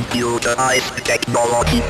computerized technology.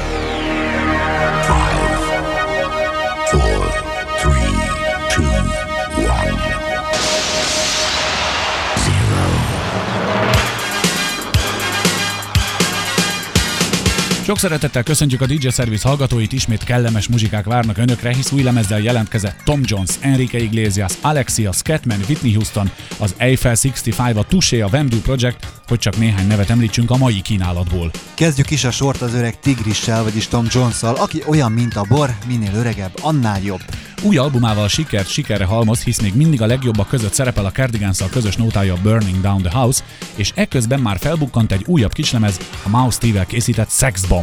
Sok szeretettel köszöntjük a DJ Service hallgatóit, ismét kellemes muzsikák várnak önökre, hisz új lemezzel jelentkezett Tom Jones, Enrique Iglesias, Alexia, Scatman, Whitney Houston, az Eiffel 65, a Touché, a Vamdu Project, hogy csak néhány nevet említsünk a mai kínálatból. Kezdjük is a sort az öreg Tigrissel, vagyis Tom Jones-szal, aki olyan, mint a bor, minél öregebb, annál jobb. Új albumával sikert sikerre halmoz, hisz még mindig a legjobbak között szerepel a cardigans közös nótája Burning Down the House, és ekközben már felbukkant egy újabb kislemez, a Mouse T-vel készített Sex Bomb.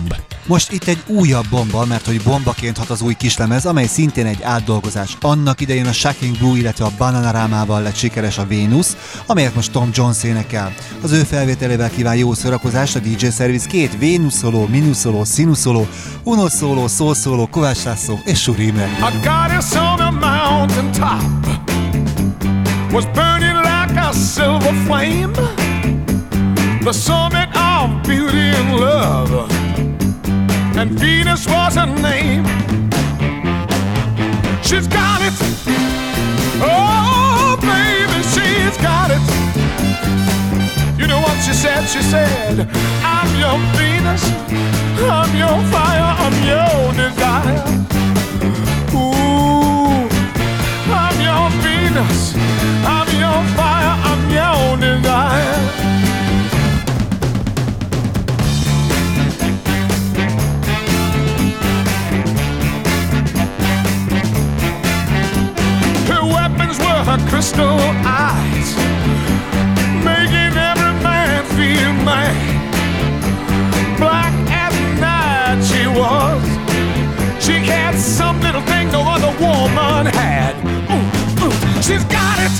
Most itt egy újabb bomba, mert hogy bombaként hat az új kislemez, amely szintén egy átdolgozás. Annak idején a Shocking Blue, illetve a Bananarámával lett sikeres a Venus, amelyet most Tom Jones énekel. Az ő felvételével kíván jó szórakozást a DJ Service két Venus szóló, minus szóló, sinus szóló, unos szóló, szó szóló, Kovács László és Surimre. I got us on a mountain top was burning like a silver flame the summit of beauty and love and Venus was her name. She's got it. Oh baby she's got it. You know what she said? She said I'm your Venus. I'm your fire. I'm your desire. Ooh, I'm your Venus. I'm your fire. I'm your desire. Weapons her crystal eyes, making every man feel mad. Black as night she was. She had some little thing no other woman had. Ooh, ooh, she's got it.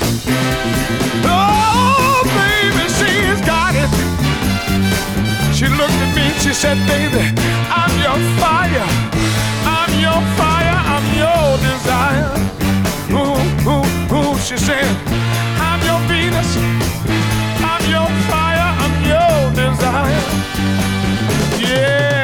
Oh, baby, she's got it. She looked at me and she said, baby, I'm your fire. I'm your Venus. I'm your fire. I'm your desire. Yeah.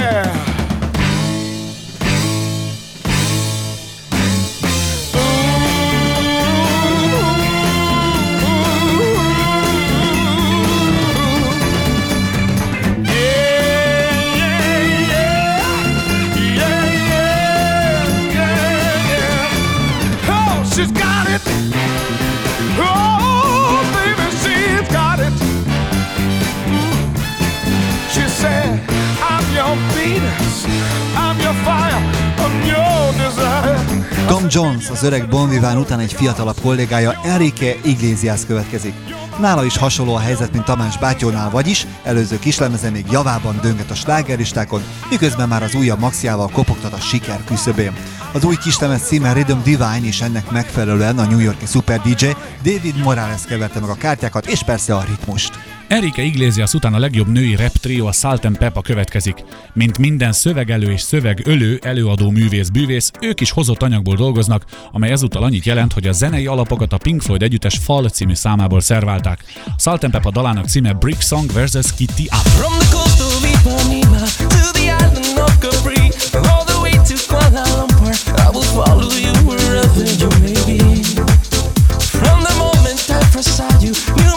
Tom Jones, az öreg Bon Vivant után egy fiatalabb kollégája Enrique Iglesias következik. Nála is hasonló a helyzet, mint Tamás bátyónál, vagyis előző kislemeze még javában dönget a slágeristákon, miközben már az újabb maxiával kopogtat a siker küszöbén. Az új kislemez címe Rhythm Divine, és ennek megfelelően a New Yorki Super DJ David Morales keverte meg a kártyákat, és persze a ritmust. Enrique Iglesias után a legjobb női rap trio a Salt and Peppa következik. Mint minden szövegelő és szövegölő, előadó művész bűvész, ők is hozott anyagból dolgoznak, amely ezúttal annyit jelent, hogy a zenei alapokat a Pink Floyd együttes Fall című számából szerválták. Salt and Peppa dalának címe Brick Song vs. Kitty Up. From the coast of Ipanema to the island of Capri, all the way to Kuala Lumpur, I will follow you wherever you may be. From the moment I saw you,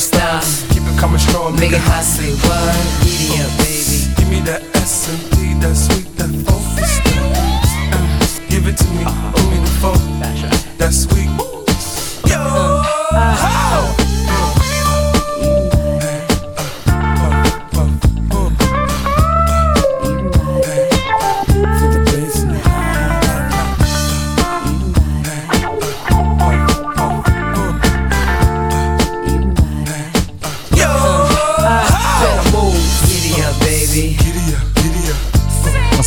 don't stop. Keep it coming strong, make, make it hot, say what? Eat it up, baby. Give me that S and D, that sweet, that focus. Uh, give it to me, uh-huh. give me the funk, that's, right. that sweet.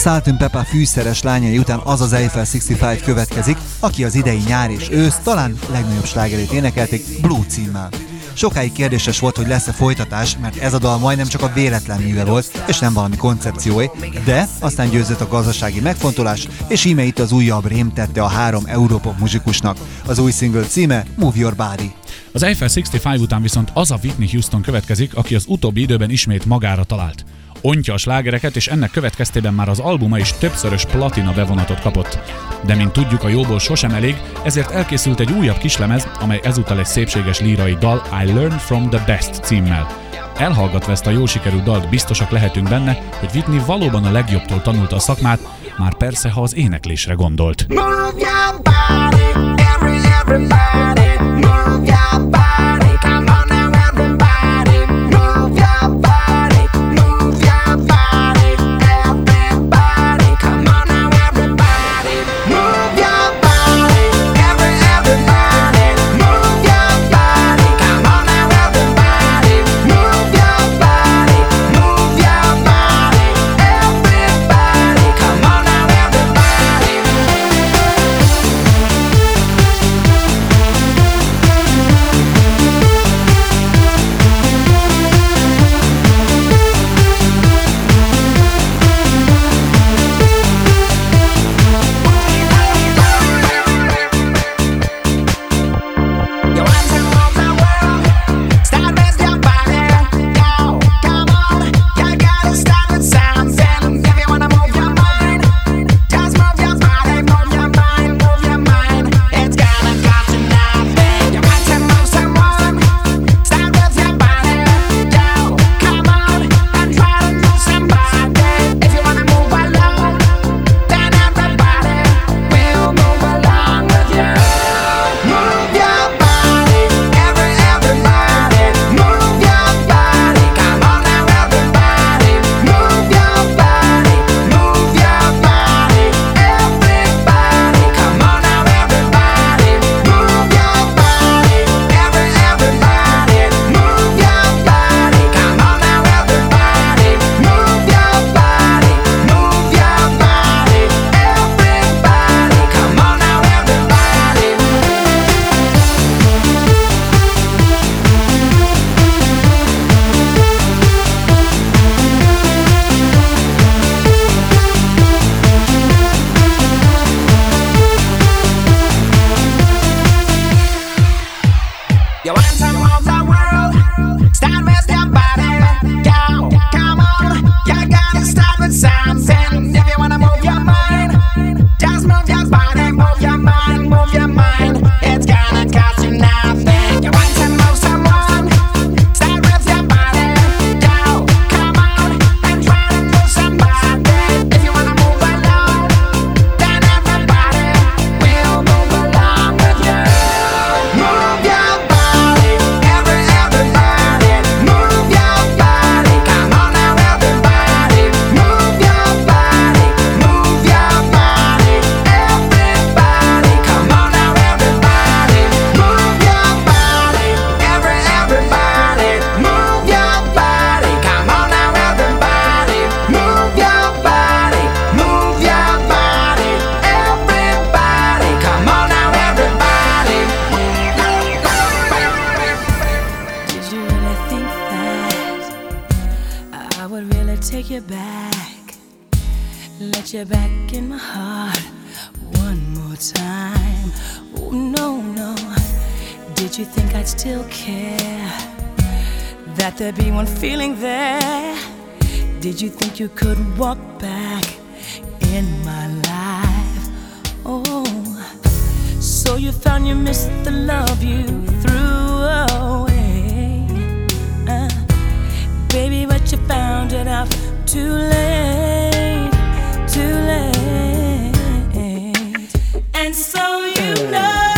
Salton Peppa fűszeres lányai után az az Eiffel 65 következik, aki az idei nyár és ősz talán legnagyobb slágerét énekelték Blue címmel. Sokáig kérdéses volt, hogy lesz-e folytatás, mert ez a dal majdnem csak a véletlen műve volt, és nem valami koncepciói, de aztán győzött a gazdasági megfontolás, és íme itt az újabb rém tette a három Európop muzsikusnak. Az új single címe Move Your Body. Az Eiffel 65 után viszont az a Whitney Houston következik, aki az utóbbi időben ismét magára talált ontja a slágereket, és ennek következtében már az albuma is többszörös platina bevonatot kapott. De mint tudjuk, a jóból sosem elég, ezért elkészült egy újabb kislemez, amely ezúttal egy szépséges lírai dal I Learn From The Best címmel. Elhallgatva ezt a jó sikerű dalt biztosak lehetünk benne, hogy Whitney valóban a legjobbtól tanulta a szakmát, már persze, ha az éneklésre gondolt. Move your body, every, everybody, move your body. Still care? That there'd be one feeling there? Did you think you could walk back in my life? Oh, so you found you missed the love you threw away. Uh, baby, but you found it out too late, too late. And so you know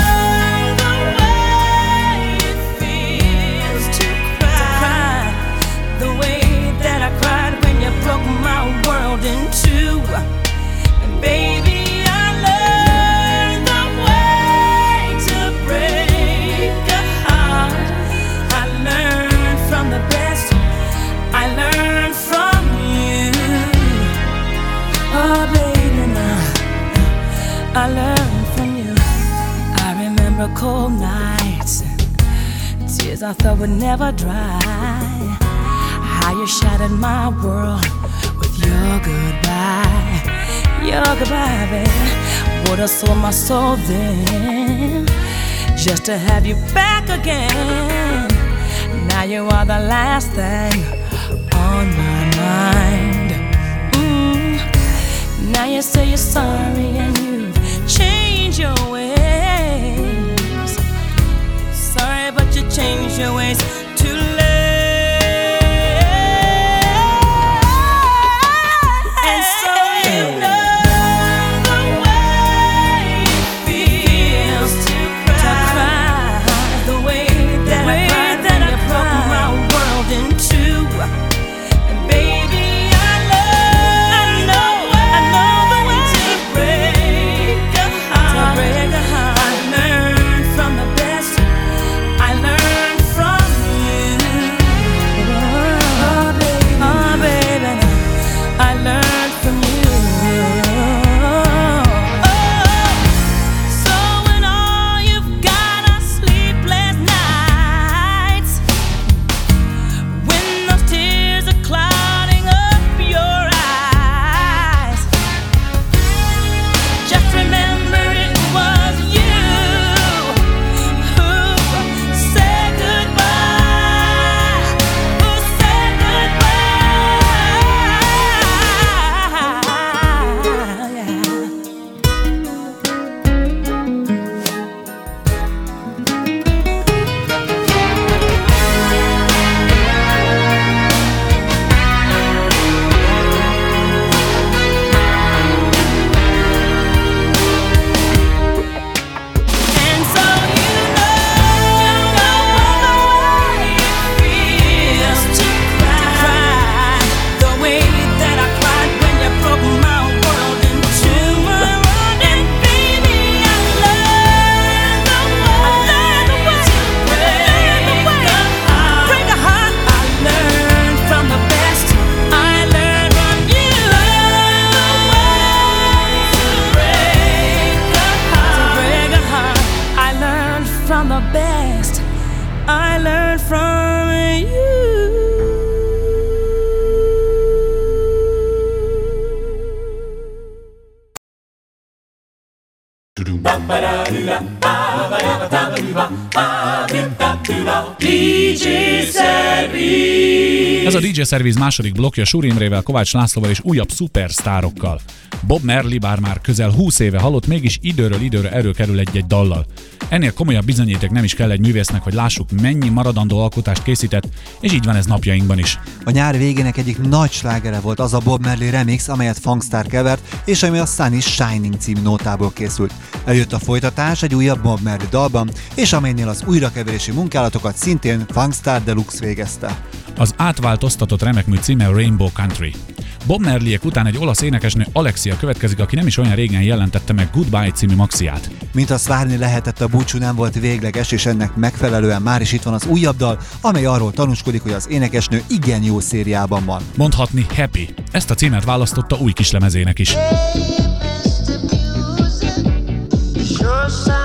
cold nights, tears I thought would never dry. How you shattered my world with your goodbye, your goodbye, baby. Would have sold my soul then, just to have you back again. Now you are the last thing on my mind. Mm. Now you say you're sorry and you've changed your ways. change your ways. DJ Service második blokja Suri Imrével, Kovács Lászlóval és újabb szupersztárokkal. Bob Merli bár már közel 20 éve halott, mégis időről időre előkerül egy-egy dallal. Ennél komolyabb bizonyíték nem is kell egy művésznek, hogy lássuk mennyi maradandó alkotást készített, és így van ez napjainkban is. A nyár végének egyik nagy slágere volt az a Bob Marley remix, amelyet Funkstar kevert, és ami a Sunny Shining című nótából készült. Eljött a folytatás egy újabb Bob Marley dalban, és amelynél az újrakeverési munkálatokat szintén Funkstar Deluxe végezte. Az átváltoztatott remekmű címe Rainbow Country. Bob Merliek után egy olasz énekesnő Alexia következik, aki nem is olyan régen jelentette meg Goodbye című maxiát. Mint azt várni lehetett, a búcsú nem volt végleges, és ennek megfelelően már is itt van az újabb dal, amely arról tanúskodik, hogy az énekesnő igen jó szériában van. Mondhatni Happy. Ezt a címet választotta új kislemezének is. Sure sound good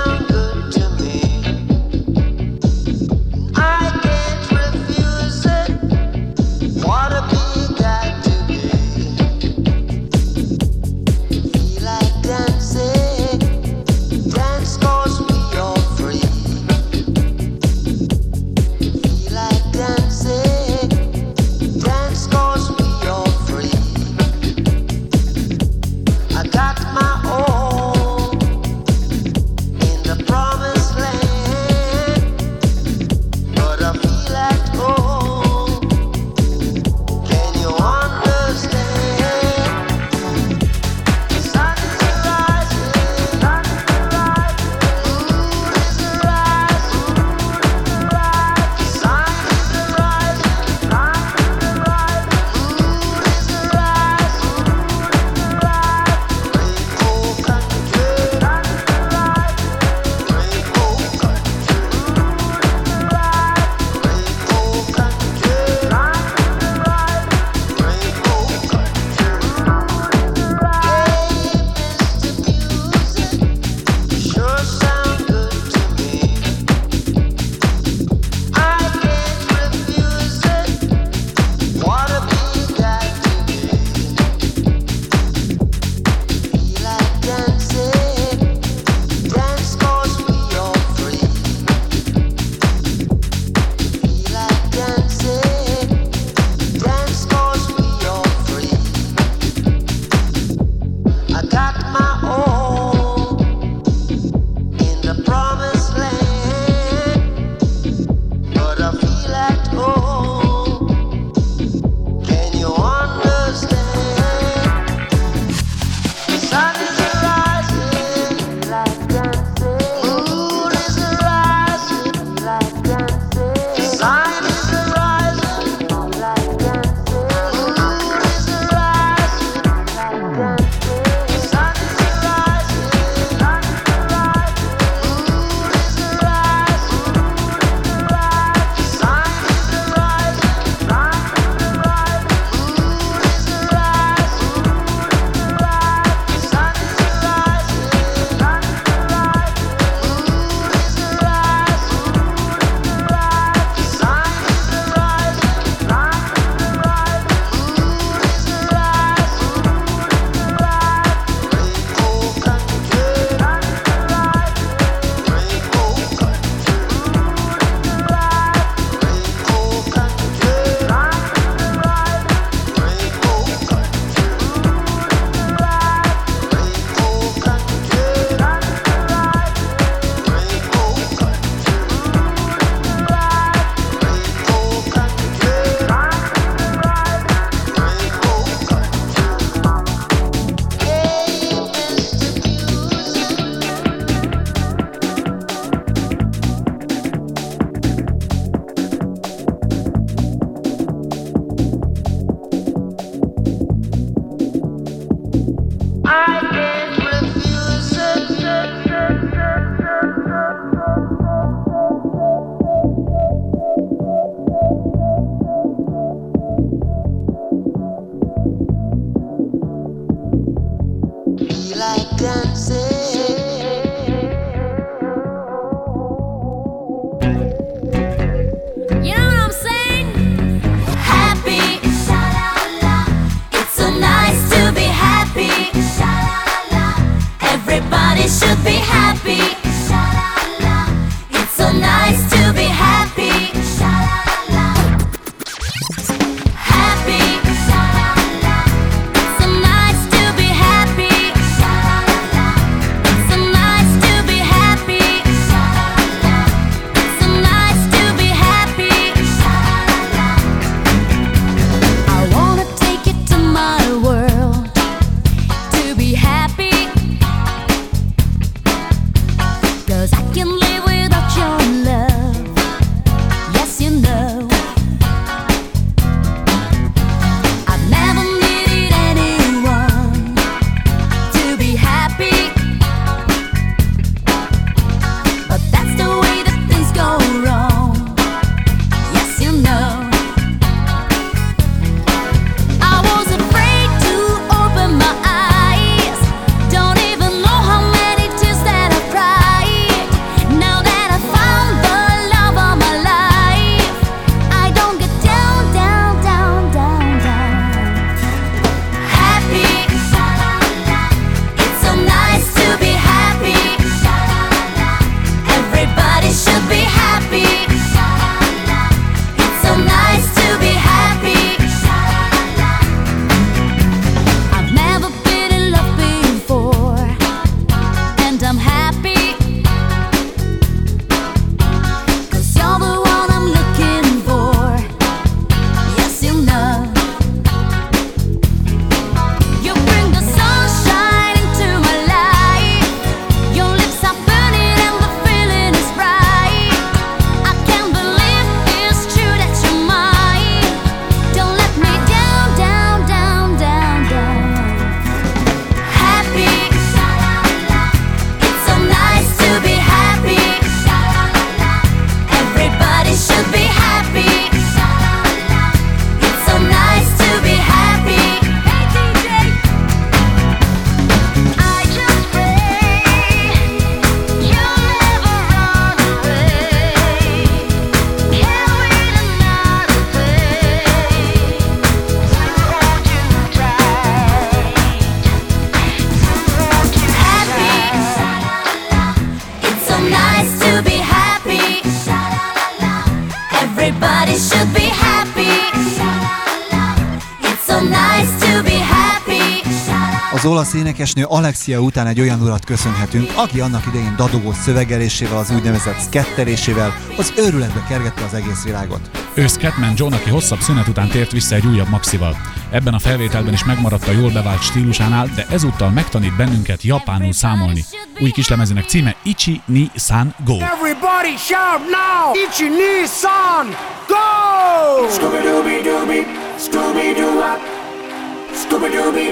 olasz énekesnő Alexia után egy olyan urat köszönhetünk, aki annak idején dadogó szövegelésével, az úgynevezett sketterésével az őrületbe kergette az egész világot. Ő Scatman John, aki hosszabb szünet után tért vissza egy újabb maxival. Ebben a felvételben is megmaradt a jól bevált stílusánál, de ezúttal megtanít bennünket japánul számolni. Új kislemesének címe Ichi ni San Go. Everybody shout now! Ichi ni san, go! Scooby Dooby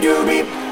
Dooby,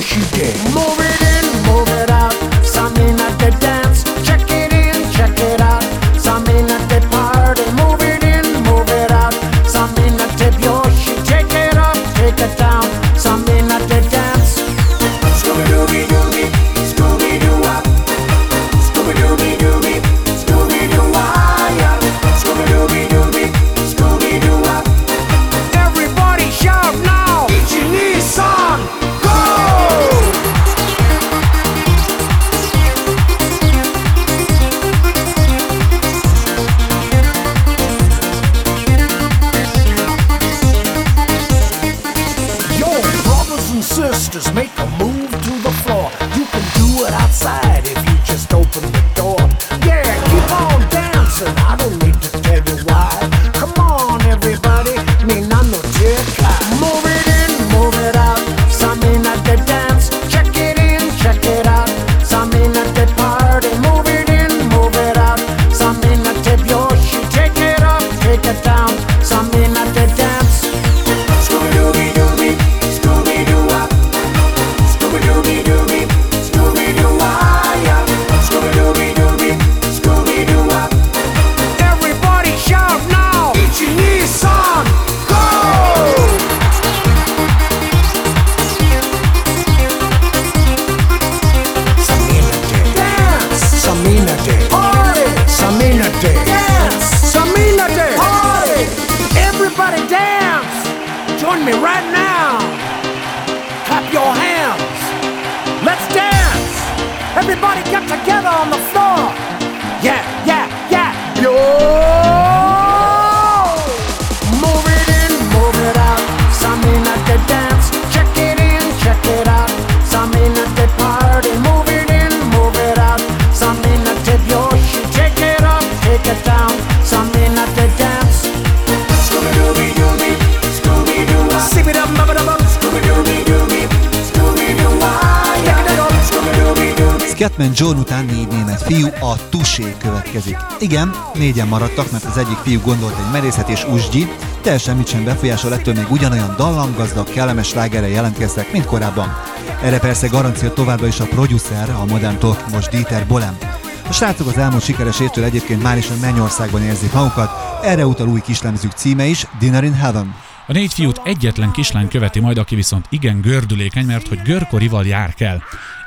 what you get. Dooby. Scatman John után négy német fiú, a Tusé következik. Igen, négyen maradtak, mert az egyik fiú gondolt egy merészet és usgyi, de ez semmit sem befolyásol, ettől még ugyanolyan dallamgazdag, kellemes slágerre jelentkeztek, mint korábban. Erre persze garancia továbbra is a producer, a Modern Talkimos Dieter Bolem. A srácok az elmúlt sikeres évtől egyébként már is a Mennyországban érzik magukat, erre utal új kislemzük címe is, Dinner in Heaven. A négy fiút egyetlen kislány követi majd, aki viszont igen gördülékeny, mert hogy görkorival jár kell.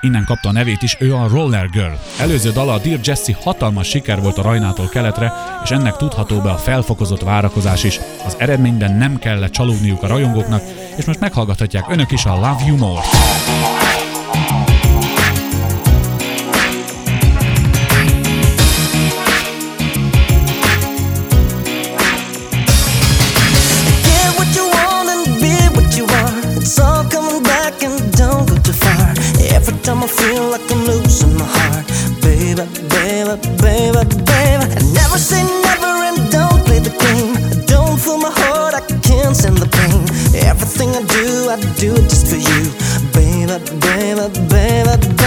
Innen kapta a nevét is, ő a Roller Girl. Előző dala a Dear Jessie hatalmas siker volt a Rajnától keletre, és ennek tudható be a felfokozott várakozás is. Az eredményben nem kellett csalódniuk a rajongóknak, és most meghallgathatják önök is a Love You More. Time I feel like I'm losing my heart, baby, baby, baby, baby. I never say never and don't play the game. Don't fool my heart, I can't stand the pain. Everything I do, I do it just for you, baby, baby, baby, baby.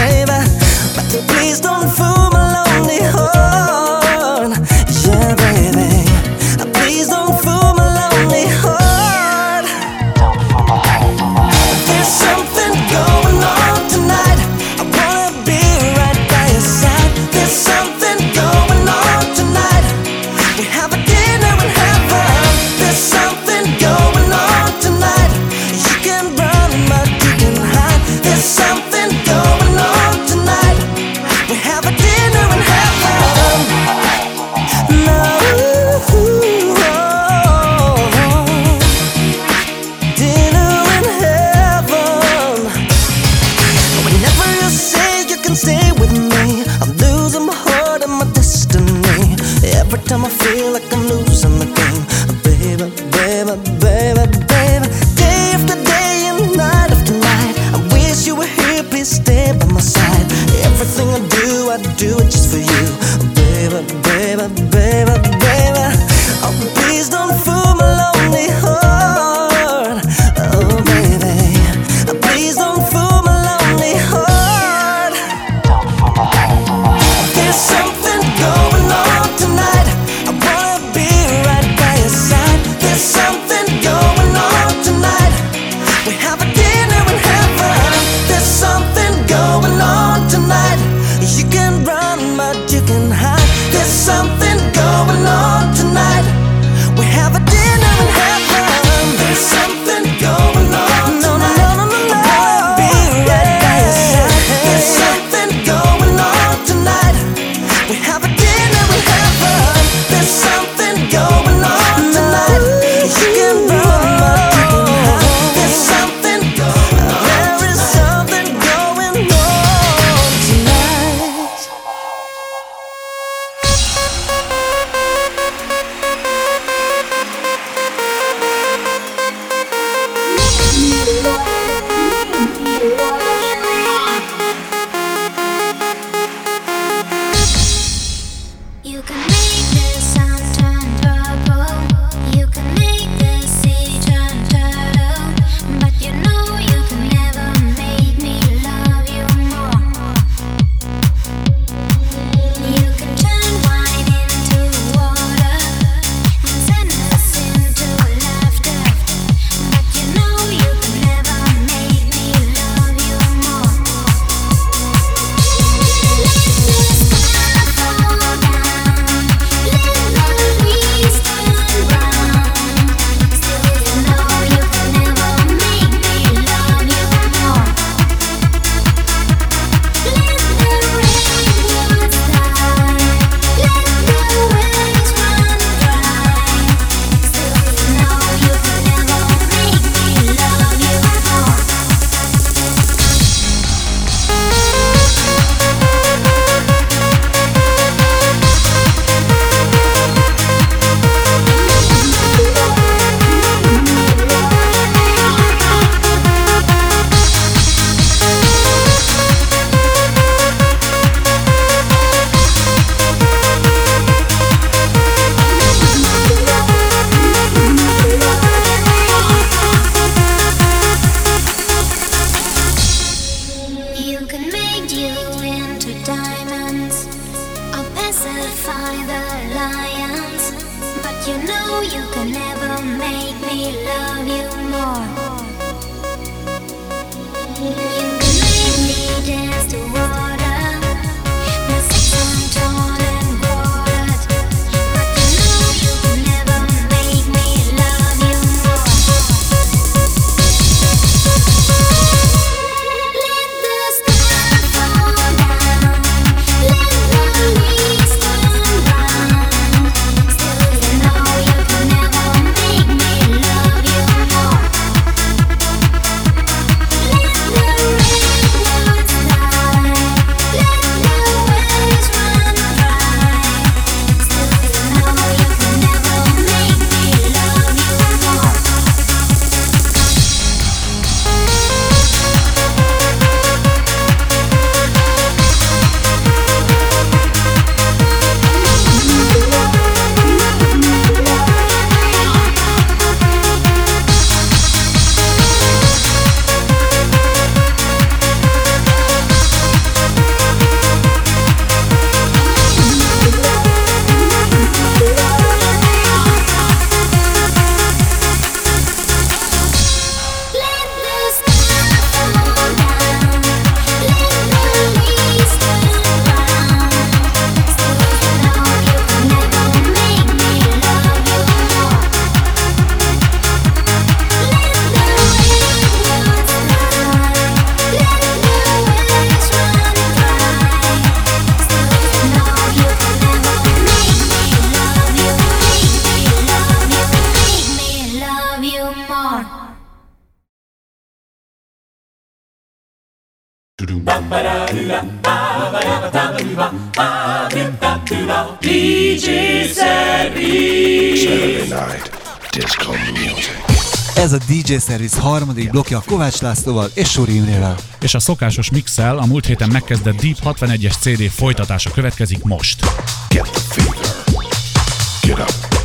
baby, baby Day after day and night after night. I wish you were here, please stay by my side. Everything I do, I do it just for you Ez a DJ Service harmadik blokja Kovács Lászlóval és Suri Imrével. És a szokásos mixel a múlt héten megkezdett Deep 61-es CD folytatása következik most. Get the fever. Get up.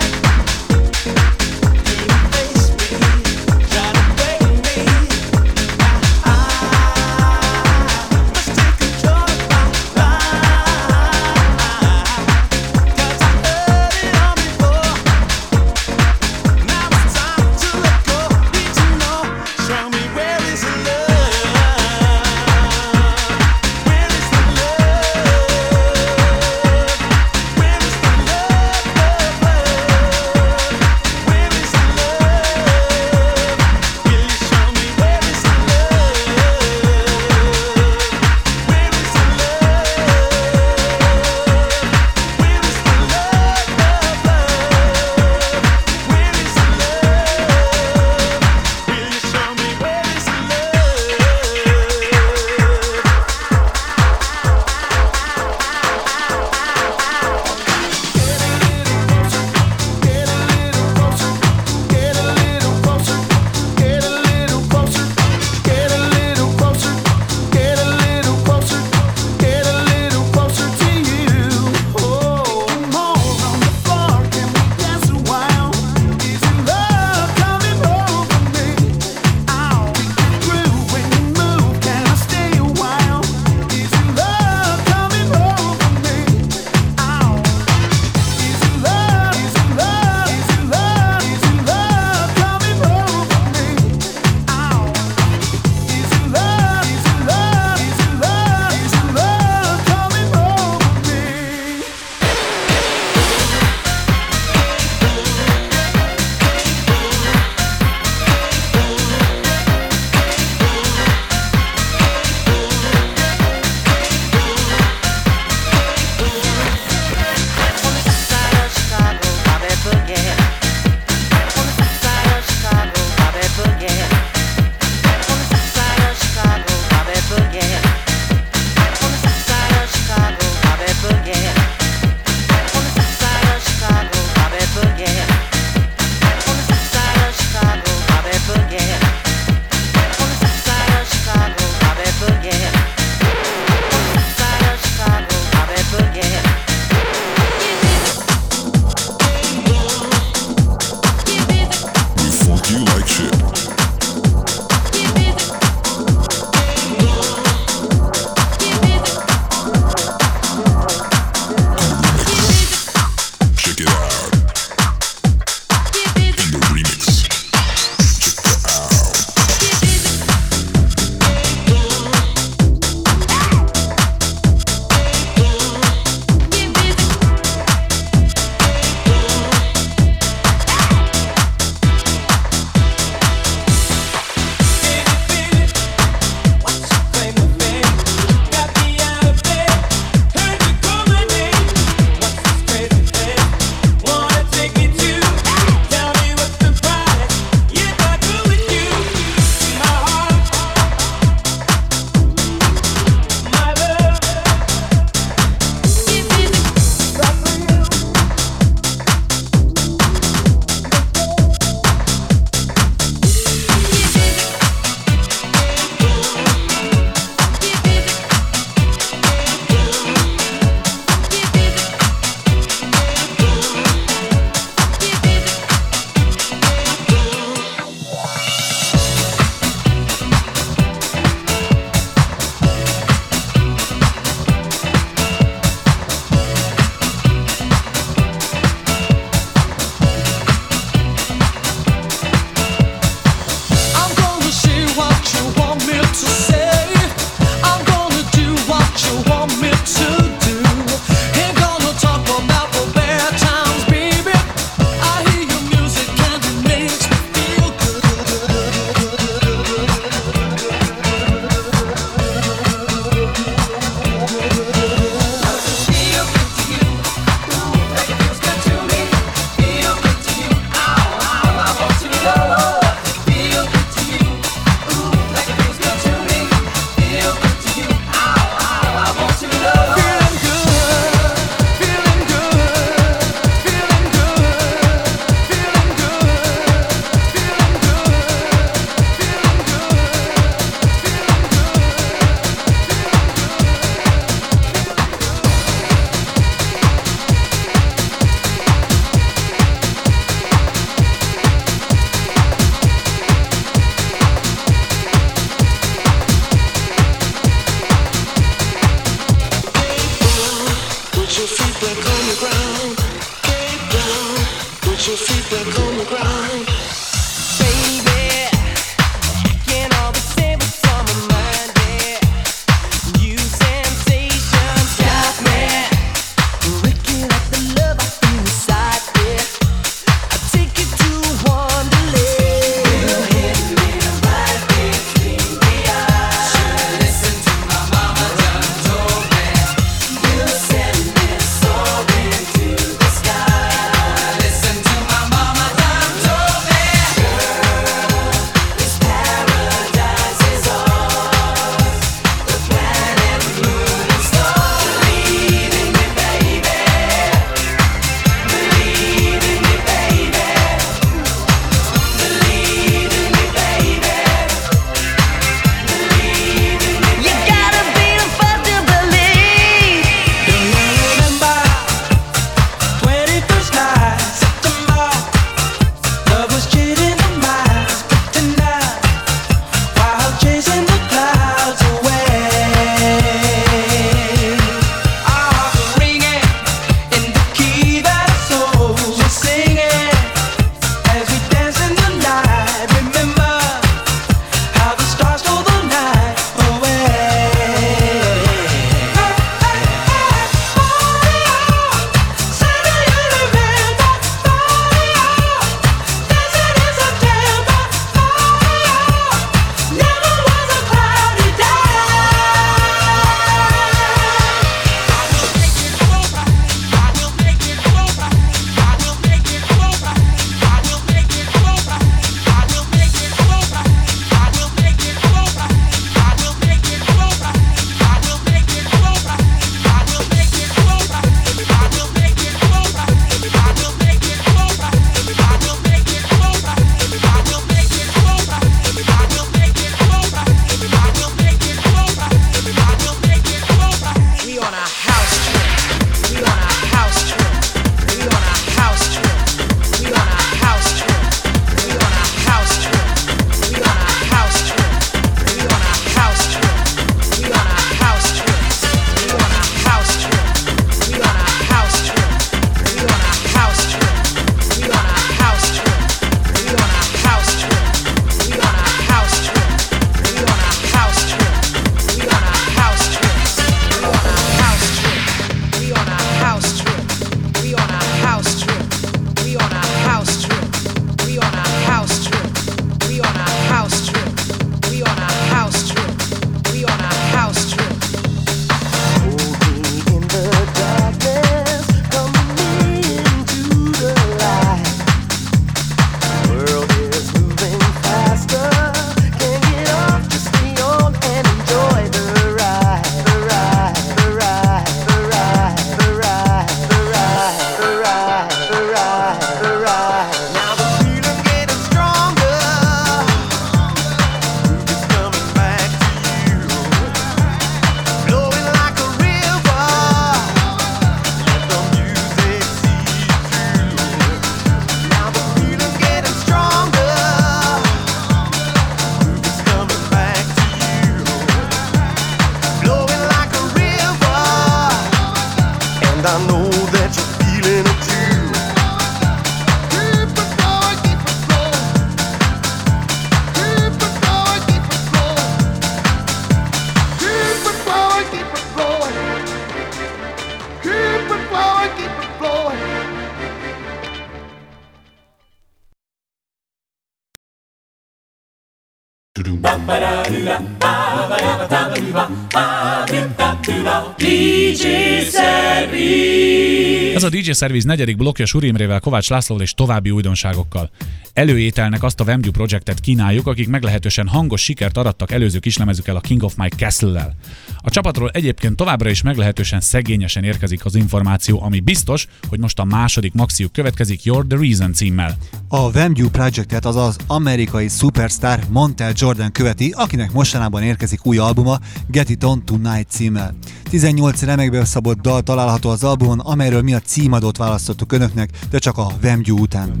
DJ Service negyedik blokkja Surimrével, Kovács Lászlóval és további újdonságokkal. Előételnek azt a Vemdu projektet kínáljuk, akik meglehetősen hangos sikert arattak előző kislemezükkel a King of My Castle-lel. A csapatról egyébként továbbra is meglehetősen szegényesen érkezik az információ, ami biztos, hogy most a második maxiuk következik Your the Reason címmel. A Vemdu projektet az az amerikai superstar, Montel Jordan követi, akinek mostanában érkezik új albuma Get It On Tonight címmel. 18 remekből szabott dal található az albumon, amelyről mi a címadót választottuk önöknek, de csak a Vemgyú után.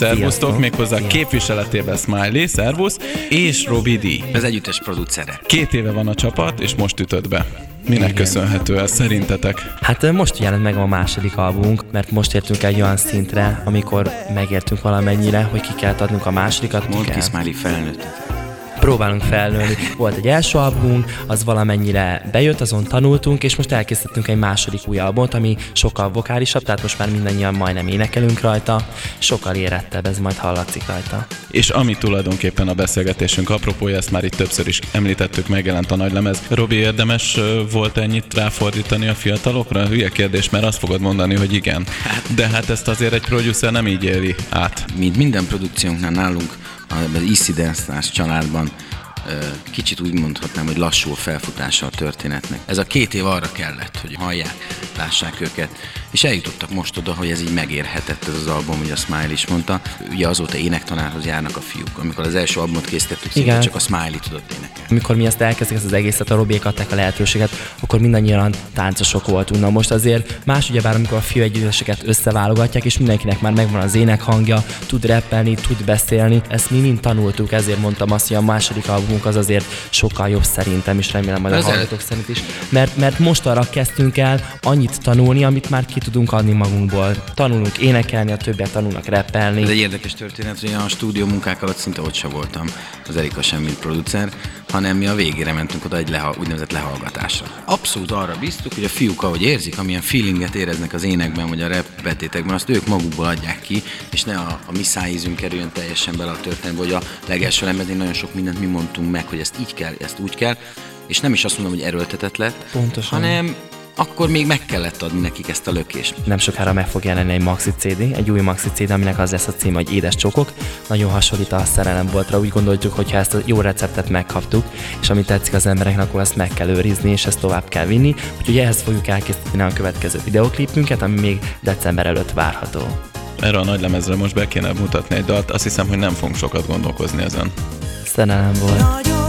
szervusztok, méghozzá a képviseletében Smiley, szervusz, és Robi D. Az együttes producere. Két éve van a csapat, és most ütött be. Minek Igen. köszönhető ez szerintetek? Hát most jelent meg a második albumunk, mert most értünk egy olyan szintre, amikor megértünk valamennyire, hogy ki kell adnunk a másodikat. Mondd ki, Smiley felnőttetek próbálunk felnőni. Volt egy első albumunk, az valamennyire bejött, azon tanultunk, és most elkészítettünk egy második új albumot, ami sokkal vokálisabb, tehát most már mindannyian majdnem énekelünk rajta, sokkal érettebb, ez majd hallatszik rajta. És ami tulajdonképpen a beszélgetésünk apropója, ezt már itt többször is említettük, megjelent a nagy lemez. Robi, érdemes volt ennyit ráfordítani a fiatalokra? Hülye kérdés, mert azt fogod mondani, hogy igen. Hát- De hát ezt azért egy producer nem így éli át. Mint minden produkciónknál nálunk az Issiders családban kicsit úgy mondhatnám, hogy lassú a felfutása a történetnek. Ez a két év arra kellett, hogy hallják, lássák őket, és eljutottak most oda, hogy ez így megérhetett ez az album, hogy a Smile is mondta. Ugye azóta énektanárhoz járnak a fiúk. Amikor az első albumot készítettük, Igen. csak a Smiley tudott énekelni. Amikor mi ezt elkezdtük, ezt az egészet, a Robiék adták a lehetőséget, akkor mindannyian táncosok voltunk. Na most azért más ugyebár, amikor a fiú együtteseket összeválogatják, és mindenkinek már megvan az ének hangja, tud rappelni, tud beszélni, ezt mi mind tanultuk, ezért mondtam azt, hogy a második albumunk az azért sokkal jobb szerintem, és remélem majd a hallgatók szerint is. Mert, mert most arra kezdtünk el annyit tanulni, amit már ki tudunk adni magunkból. Tanulunk énekelni, a többiek tanulnak rappelni. Ez egy érdekes történet, hogy a stúdió munkák alatt szinte ott se voltam, az Erika sem, mint producer, hanem mi a végére mentünk oda egy leha, úgynevezett lehallgatásra. Abszolút arra bíztuk, hogy a fiúk, ahogy érzik, amilyen feelinget éreznek az énekben, vagy a rap betétekben, azt ők magukból adják ki, és ne a, a mi szájízünk kerüljön teljesen bele a történetbe, hogy a legelső lemezén nagyon sok mindent mi mondtunk meg, hogy ezt így kell, ezt úgy kell, és nem is azt mondom, hogy erőltetett lett, Pontosan. hanem akkor még meg kellett adni nekik ezt a lökést. Nem sokára meg fog jelenni egy maxi CD, egy új maxi CD, aminek az lesz a címe, hogy Édes Csokok. Nagyon hasonlít a szerelem voltra, úgy gondoljuk, hogy ha ezt a jó receptet megkaptuk, és ami tetszik az embereknek, akkor ezt meg kell őrizni, és ezt tovább kell vinni. Úgyhogy ehhez fogjuk elkészíteni a következő videoklipünket, ami még december előtt várható. Erre a nagy lemezre most be kéne mutatni egy dalt, azt hiszem, hogy nem fogunk sokat gondolkozni ezen. Szerelem volt. Nagyon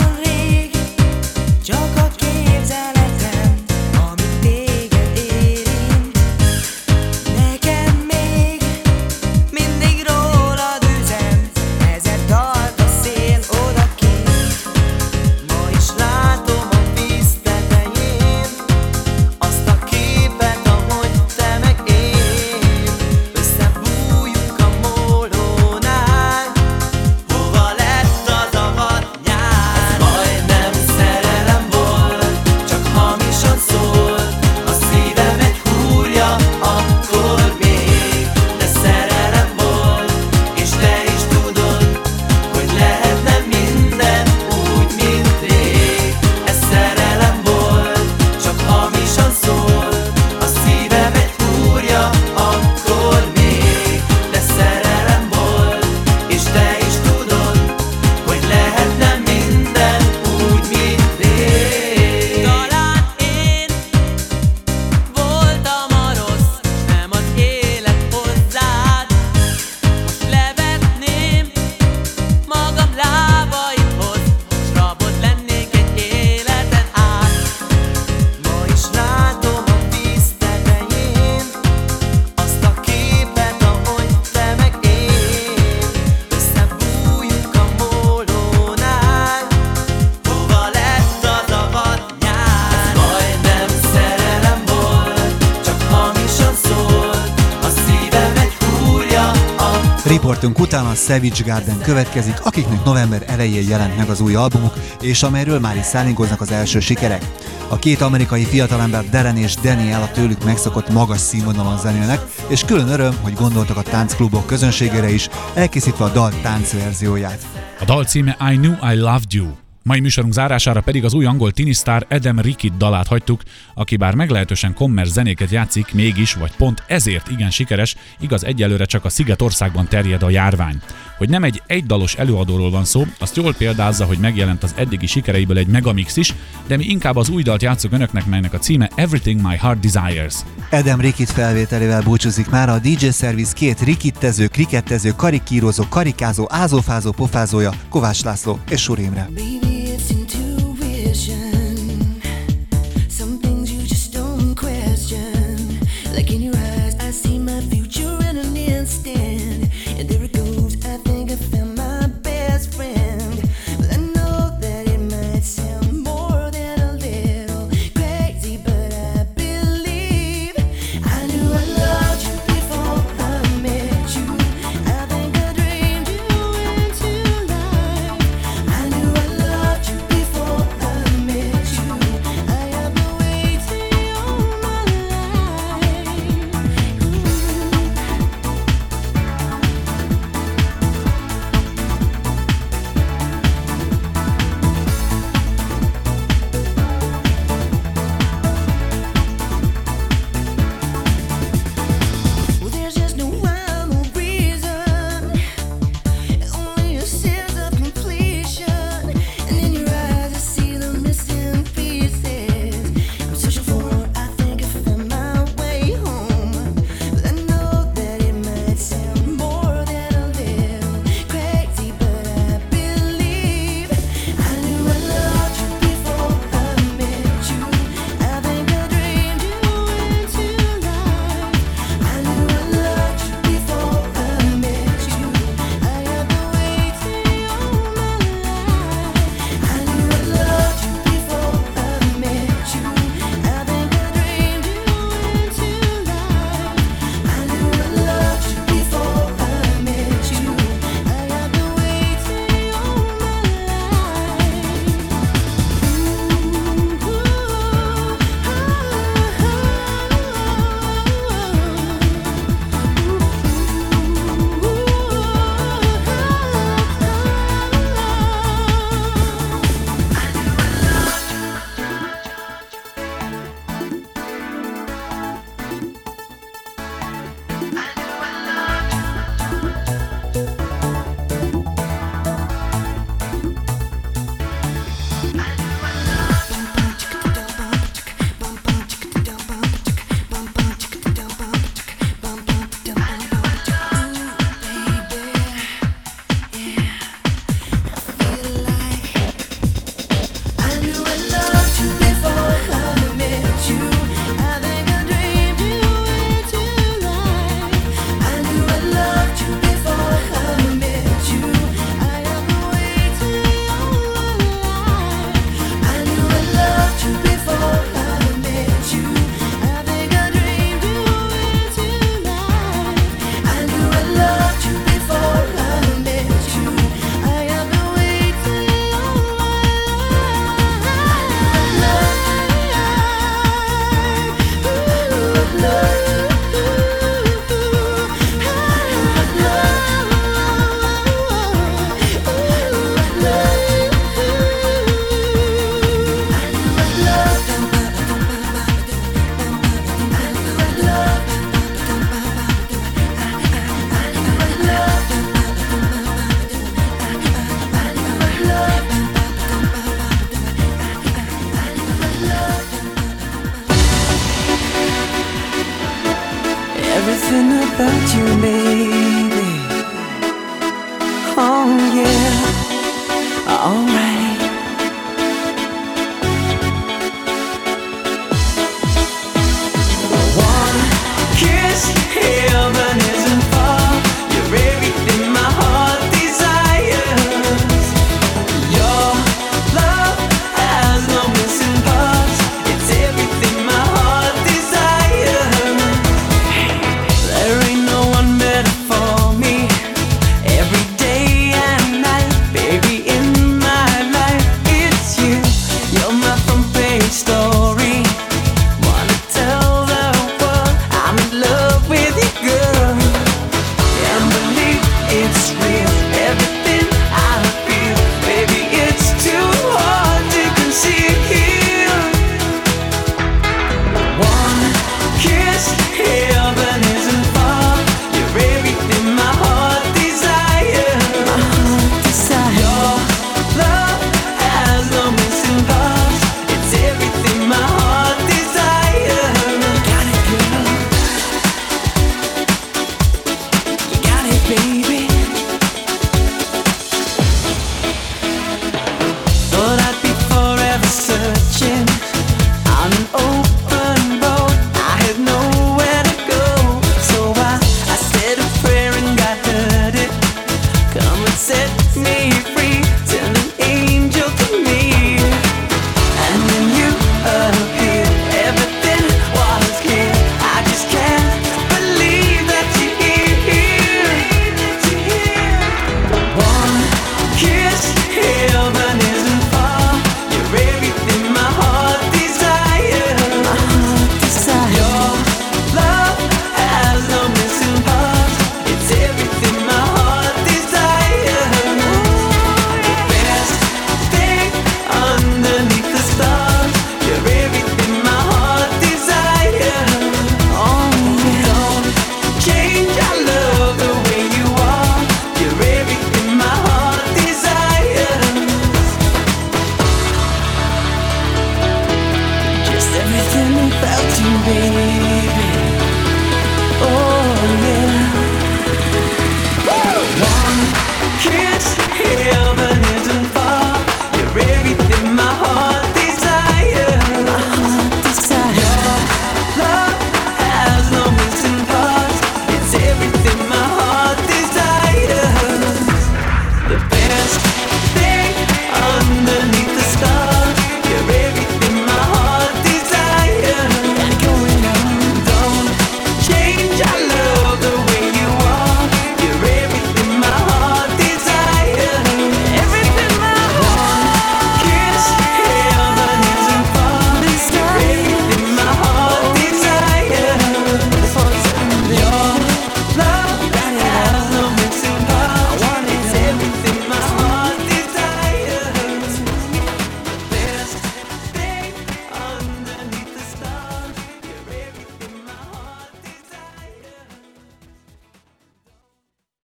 Riportunk után a Savage Garden következik, akiknek november elején jelent meg az új albumuk, és amelyről már is szállingoznak az első sikerek. A két amerikai fiatalember Darren és Daniel a tőlük megszokott magas színvonalon zenélnek, és külön öröm, hogy gondoltak a táncklubok közönségére is, elkészítve a dal táncverzióját. A dal címe I Knew I Loved You. Mai műsorunk zárására pedig az új angol tinisztár Adam Rickett dalát hagytuk, aki bár meglehetősen kommer zenéket játszik, mégis, vagy pont ezért igen sikeres, igaz egyelőre csak a Szigetországban terjed a járvány. Hogy nem egy egydalos előadóról van szó, azt jól példázza, hogy megjelent az eddigi sikereiből egy megamix is, de mi inkább az új dalt játszunk önöknek, melynek a címe Everything My Heart Desires. Adam Rickett felvételével búcsúzik már a DJ Service két rikittező, krikettező, karikírozó, karikázó, ázófázó pofázója Kovács László és Sur Imre. Baby, it's intuition.